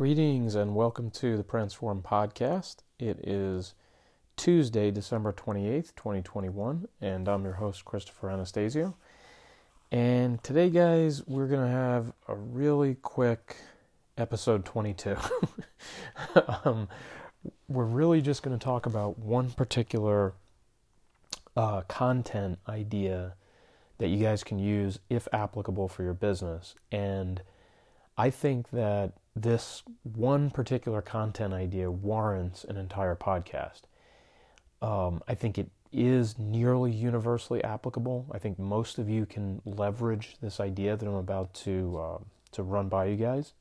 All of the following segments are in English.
Greetings and welcome to the Transform Podcast. It is Tuesday, December 28th, 2021, and I'm your host, Christopher Anastasio. And today, guys, we're going to have a really quick episode 22. um, we're really just going to talk about one particular uh, content idea that you guys can use if applicable for your business. And I think that this one particular content idea warrants an entire podcast. Um, I think it is nearly universally applicable. I think most of you can leverage this idea that I'm about to uh, to run by you guys,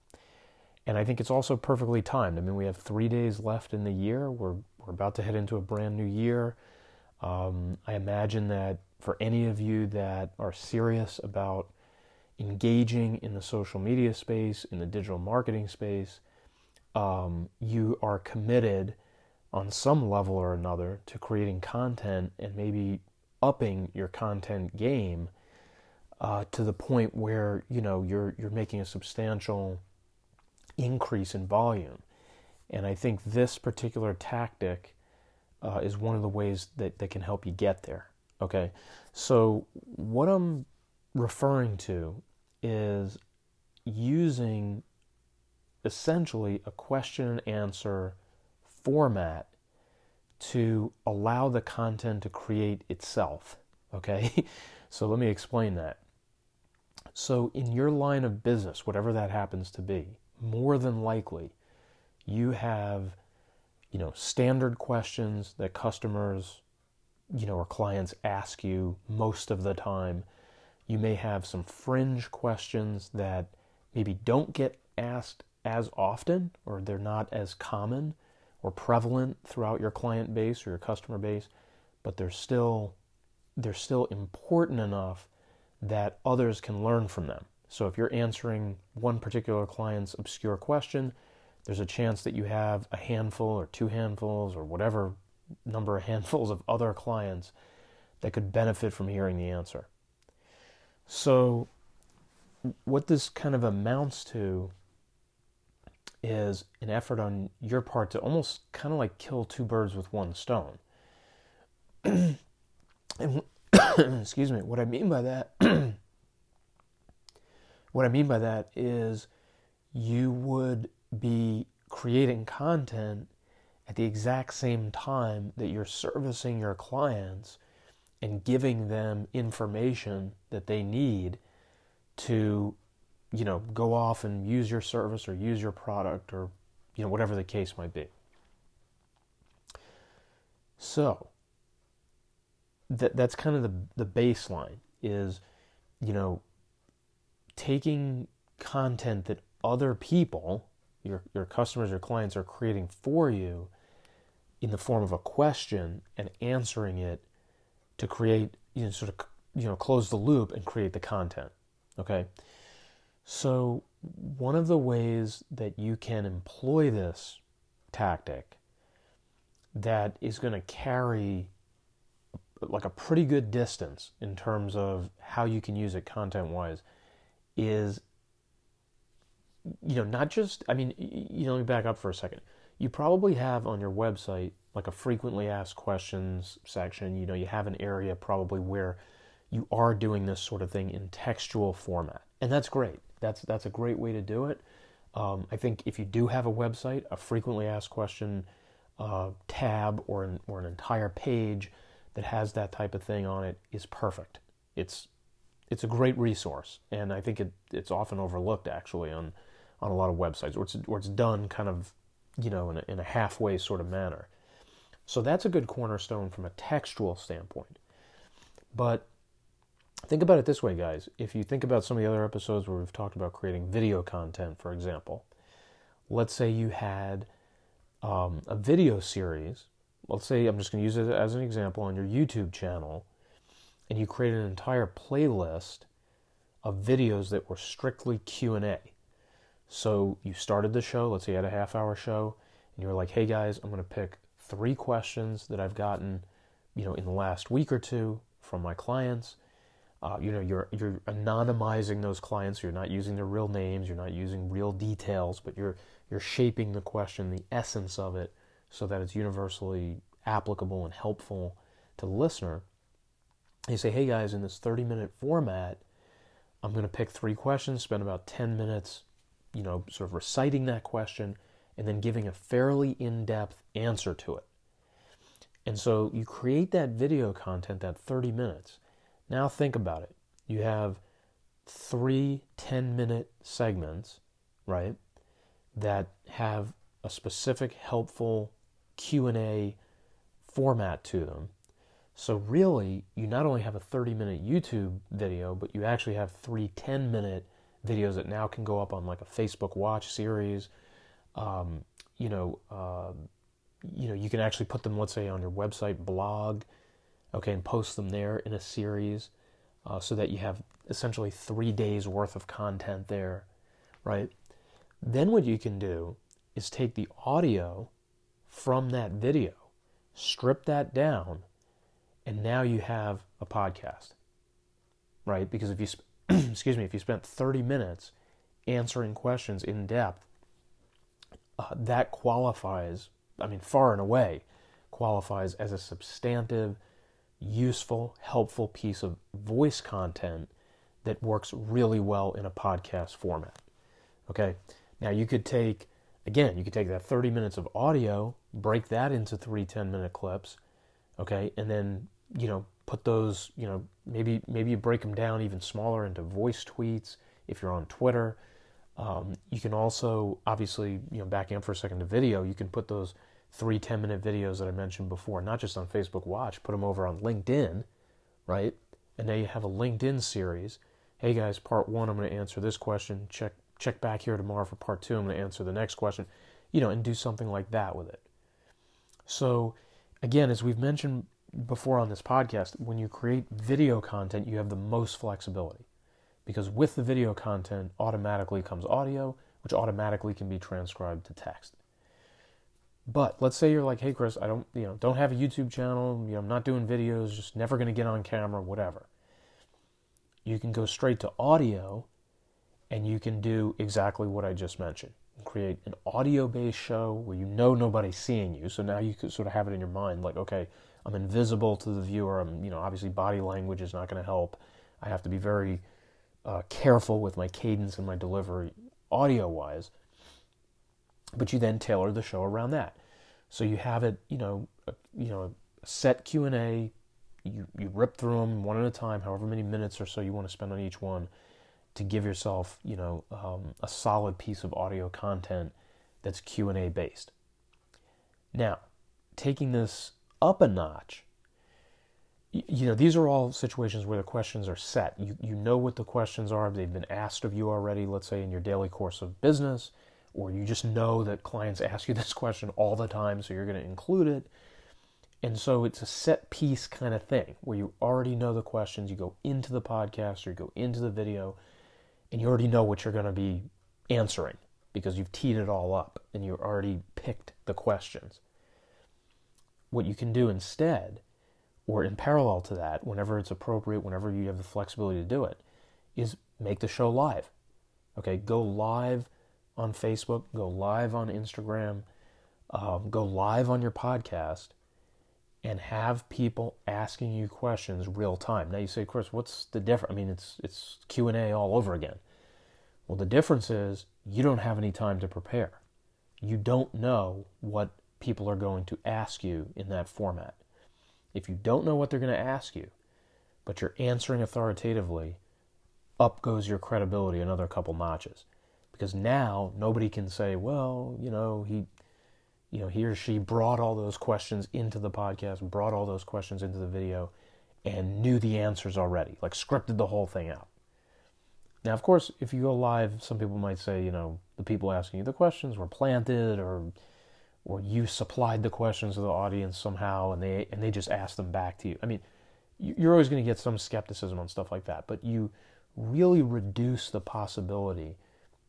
and I think it's also perfectly timed. I mean, we have three days left in the year. We're we're about to head into a brand new year. Um, I imagine that for any of you that are serious about engaging in the social media space, in the digital marketing space, um, you are committed on some level or another to creating content and maybe upping your content game uh, to the point where you know you're you're making a substantial increase in volume. And I think this particular tactic uh, is one of the ways that, that can help you get there. Okay, so what I'm referring to is using essentially a question and answer format to allow the content to create itself. Okay, so let me explain that. So, in your line of business, whatever that happens to be, more than likely you have you know standard questions that customers you know or clients ask you most of the time you may have some fringe questions that maybe don't get asked as often or they're not as common or prevalent throughout your client base or your customer base, but they're still they're still important enough that others can learn from them. So if you're answering one particular client's obscure question, there's a chance that you have a handful or two handfuls or whatever number of handfuls of other clients that could benefit from hearing the answer. So, what this kind of amounts to is an effort on your part to almost kind of like kill two birds with one stone. and excuse me, what I mean by that what I mean by that is you would be creating content at the exact same time that you're servicing your clients and giving them information that they need to you know go off and use your service or use your product or you know whatever the case might be. So that that's kind of the the baseline is you know taking content that other people your your customers or clients are creating for you in the form of a question and answering it to create, you know, sort of, you know, close the loop and create the content. Okay. So, one of the ways that you can employ this tactic that is going to carry like a pretty good distance in terms of how you can use it content wise is you know not just i mean you know let me back up for a second you probably have on your website like a frequently asked questions section. You know, you have an area probably where you are doing this sort of thing in textual format, and that's great. That's that's a great way to do it. Um, I think if you do have a website, a frequently asked question uh, tab or an, or an entire page that has that type of thing on it is perfect. It's it's a great resource, and I think it, it's often overlooked actually on on a lot of websites, or it's or it's done kind of you know in a, in a halfway sort of manner. So that's a good cornerstone from a textual standpoint. But think about it this way, guys. If you think about some of the other episodes where we've talked about creating video content, for example, let's say you had um, a video series. Let's say I'm just going to use it as an example on your YouTube channel, and you created an entire playlist of videos that were strictly Q and A. So you started the show. Let's say you had a half-hour show, and you were like, "Hey guys, I'm going to pick three questions that I've gotten, you know, in the last week or two from my clients. Uh, you know, you're you're anonymizing those clients. You're not using their real names. You're not using real details, but you're you're shaping the question, the essence of it, so that it's universally applicable and helpful to the listener. You say, hey guys, in this 30 minute format, I'm going to pick three questions, spend about 10 minutes, you know, sort of reciting that question, and then giving a fairly in depth answer to it. And so you create that video content, that 30 minutes. Now think about it. You have three 10 minute segments, right, that have a specific helpful Q&A format to them. So really, you not only have a 30 minute YouTube video, but you actually have three 10 minute videos that now can go up on like a Facebook Watch series. Um, you know, uh, you know, you can actually put them, let's say, on your website blog, okay, and post them there in a series, uh, so that you have essentially three days worth of content there, right? Then what you can do is take the audio from that video, strip that down, and now you have a podcast, right? Because if you, excuse me, if you spent 30 minutes answering questions in depth, uh, that qualifies, I mean, far and away, qualifies as a substantive, useful, helpful piece of voice content that works really well in a podcast format. Okay, now you could take, again, you could take that 30 minutes of audio, break that into three 10 minute clips, okay, and then you know put those you know maybe maybe you break them down even smaller into voice tweets if you're on Twitter. Um, you can also obviously you know backing up for a second to video. You can put those three 10 minute videos that I mentioned before, not just on Facebook Watch, put them over on LinkedIn, right? And now you have a LinkedIn series. Hey guys, part one, I'm going to answer this question. Check check back here tomorrow for part two. I'm going to answer the next question, you know, and do something like that with it. So, again, as we've mentioned before on this podcast, when you create video content, you have the most flexibility because with the video content automatically comes audio, which automatically can be transcribed to text. But let's say you're like, "Hey Chris, I don't, you know, don't have a YouTube channel, you know, I'm not doing videos, just never to get on camera, whatever." You can go straight to audio and you can do exactly what I just mentioned. Create an audio-based show where you know nobody's seeing you. So now you could sort of have it in your mind like, "Okay, I'm invisible to the viewer. I'm, you know, obviously body language is not to help. I have to be very uh, careful with my cadence and my delivery audio wise. But you then tailor the show around that. So you have it, you know, a, you know, a set Q and A. You you rip through them one at a time, however many minutes or so you want to spend on each one, to give yourself, you know, um, a solid piece of audio content that's Q and A based. Now, taking this up a notch, you know, these are all situations where the questions are set. You, you know what the questions are. They've been asked of you already, let's say in your daily course of business, or you just know that clients ask you this question all the time, so you're going to include it. And so it's a set piece kind of thing where you already know the questions. You go into the podcast or you go into the video, and you already know what you're going to be answering because you've teed it all up and you already picked the questions what you can do instead, or in parallel to that, whenever it's appropriate, whenever you have the flexibility to do it, is make the show live. Okay, go live on Facebook, go live on Instagram, um, go live on your podcast, and have people asking you questions real time. Now you say, Chris, what's the difference? I mean, it's it's Q and A all over again. Well, the difference is you don't have any time to prepare. You don't know what people are going to ask you in that format. If you don't know what they're going to ask you, but you're answering authoritatively, up goes your credibility another couple notches. Because now nobody can say, well, you know, he you know, he or she brought all those questions into the podcast, brought all those questions into the video, and knew the answers already, like scripted the whole thing out. Now, of course, if you go live, some people might say, you know, the people asking you the questions were planted or or you supplied the questions to the audience somehow and they and they just asked them back to you. I mean, you're always going to get some skepticism on stuff like that, but you really reduce the possibility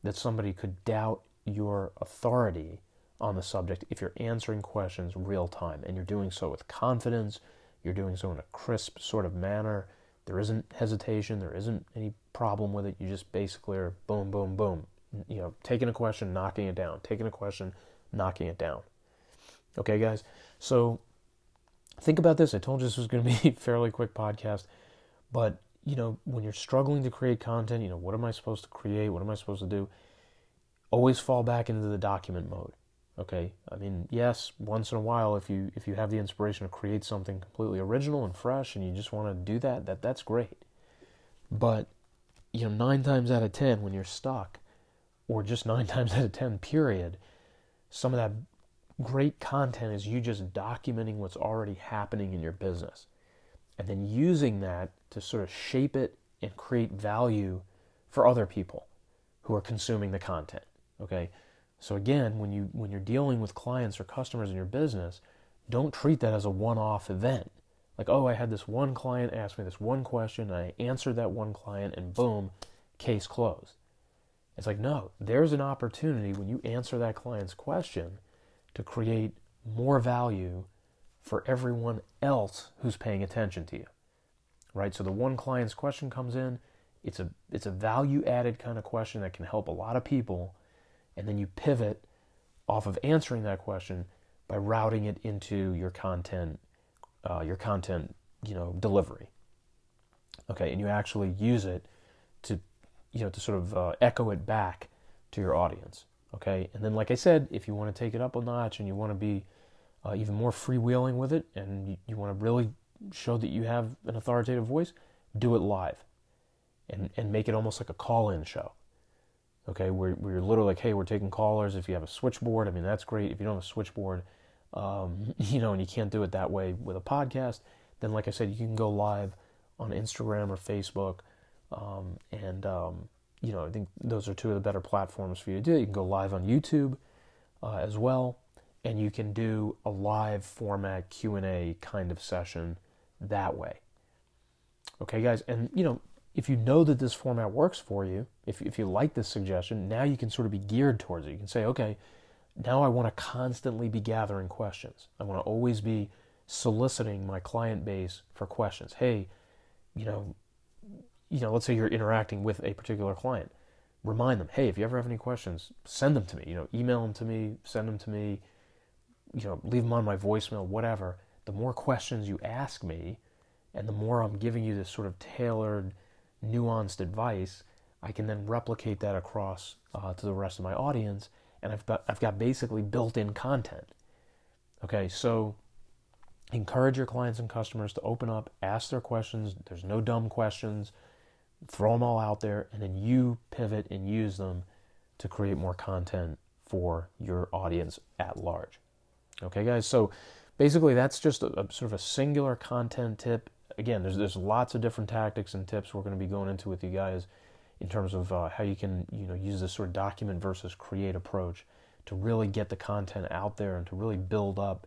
that somebody could doubt your authority on the subject if you're answering questions real time and you're doing so with confidence, you're doing so in a crisp sort of manner There isn't hesitation. There isn't any problem with it. You just basically are boom, boom, boom. You know, taking a question, knocking it down. Taking a question, knocking it down. Okay, guys. So think about this. I told you this was going to be a fairly quick podcast, but you know, when you're struggling to create content, you know, what am I supposed to create? What am I supposed to do? Always fall back into the document mode. Okay? I mean, yes, once in a while if you if you have the inspiration to create something completely original and fresh and you just want to do that, that that's great. But you know, 9 times out of 10 when you're stuck or just 9 times out of 10 period, some of that great content is you just documenting what's already happening in your business and then using that to sort of shape it and create value for other people who are consuming the content. Okay? So again, when you when you're dealing with clients or customers in your business, don't treat that as a one-off event. Like, oh, I had this one client ask me this one question, and I answered that one client, and boom, case closed. It's like, no, there's an opportunity when you answer that client's question to create more value for everyone else who's paying attention to you. Right? So the one client's question comes in, it's a it's a value added kind of question that can help a lot of people and then you pivot off of answering that question by routing it into your content uh, your content you know delivery okay and you actually use it to you know to sort of uh, echo it back to your audience okay and then like i said if you want to take it up a notch and you want to be uh, even more freewheeling with it, and you, you want to really show that you have an authoritative voice, do it live, and and make it almost like a call-in show. Okay, where, where you're literally like, hey, we're taking callers. If you have a switchboard, I mean that's great. If you don't have a switchboard, um, you know, and you can't do it that way with a podcast, then like I said, you can go live on Instagram or Facebook, um, and um, you know, I think those are two of the better platforms for you to do. You can go live on YouTube uh, as well and you can do a live format Q&A kind of session that way. Okay, guys, and you know, if you know that this format works for you, if if you like this suggestion, now you can sort of be geared towards it. You can say, okay, now I want to constantly be gathering questions. I want to always be soliciting my client base for questions. Hey, you know, you know, let's say you're interacting with a particular client. Remind them, hey, if you ever have any questions, send them to me. You know, email them to me, send them to me you know, leave them on my voicemail, whatever, the more questions you ask me and the more I'm giving you this sort of tailored, nuanced advice, I can then replicate that across uh, to the rest of my audience, and I've got I've got basically built-in content. Okay, so encourage your clients and customers to open up, ask their questions. There's no dumb questions. Throw them all out there, and then you pivot and use them to create more content for your audience at large. Okay, guys. So basically, that's just a, a, sort of a singular content tip. Again, there's there's lots of different tactics and tips we're going to be going into with you guys in terms of uh, how you can you know use this sort of document versus create approach to really get the content out there and to really build up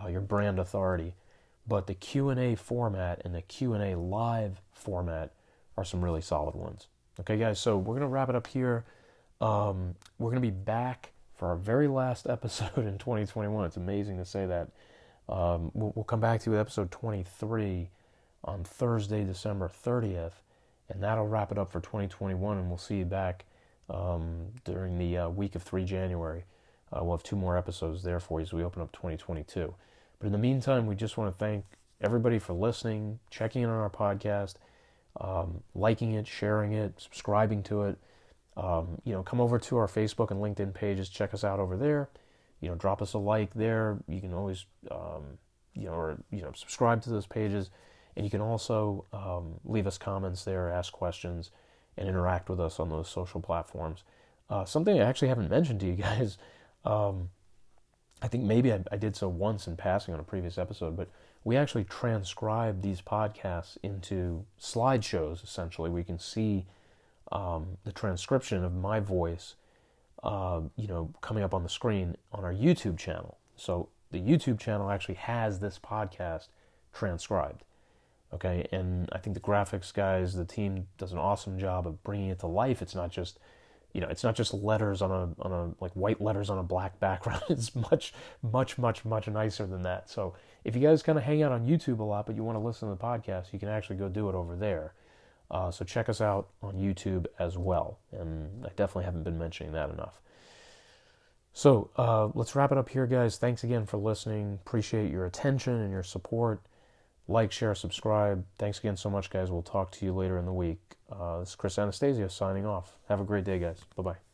uh, your brand authority. But the Q and A format and the Q and A live format are some really solid ones. Okay, guys. So we're gonna wrap it up here. Um, we're gonna be back for our very last episode in 2021. It's amazing to say that. Um, we'll, we'll, come back to you with episode 23 on Thursday, December 30th, and that'll wrap it up for 2021. And we'll see you back um, during the uh, week of 3 January. Uh, we'll have two more episodes there for you as we open up 2022. But in the meantime, we just want to thank everybody for listening, checking in on our podcast, um, liking it, sharing it, subscribing to it. Um, you know, come over to our Facebook and LinkedIn pages. Check us out over there. You know, drop us a like there. You can always, um, you know, or you know, subscribe to those pages, and you can also um, leave us comments there, ask questions, and interact with us on those social platforms. Uh, something I actually haven't mentioned to you guys. Um, I think maybe I, I did so once in passing on a previous episode, but we actually transcribe these podcasts into slideshows. Essentially, we can see um, the transcription of my voice, uh, you know, coming up on the screen on our YouTube channel. So the YouTube channel actually has this podcast transcribed. Okay, and I think the graphics guys, the team does an awesome job of bringing it to life. It's not just, you know, it's not just letters on a on a like white letters on a black background. It's much much much much nicer than that. So if you guys kind of hang out on YouTube a lot, but you want to listen to the podcast, you can actually go do it over there. Uh, so check us out on YouTube as well. And I definitely haven't been mentioning that enough. So uh, let's wrap it up here, guys. Thanks again for listening. Appreciate your attention and your support. Like, share, subscribe. Thanks again so much, guys. We'll talk to you later in the week. Uh, this is Chris Anastasio signing off. Have a great day, guys. Bye bye.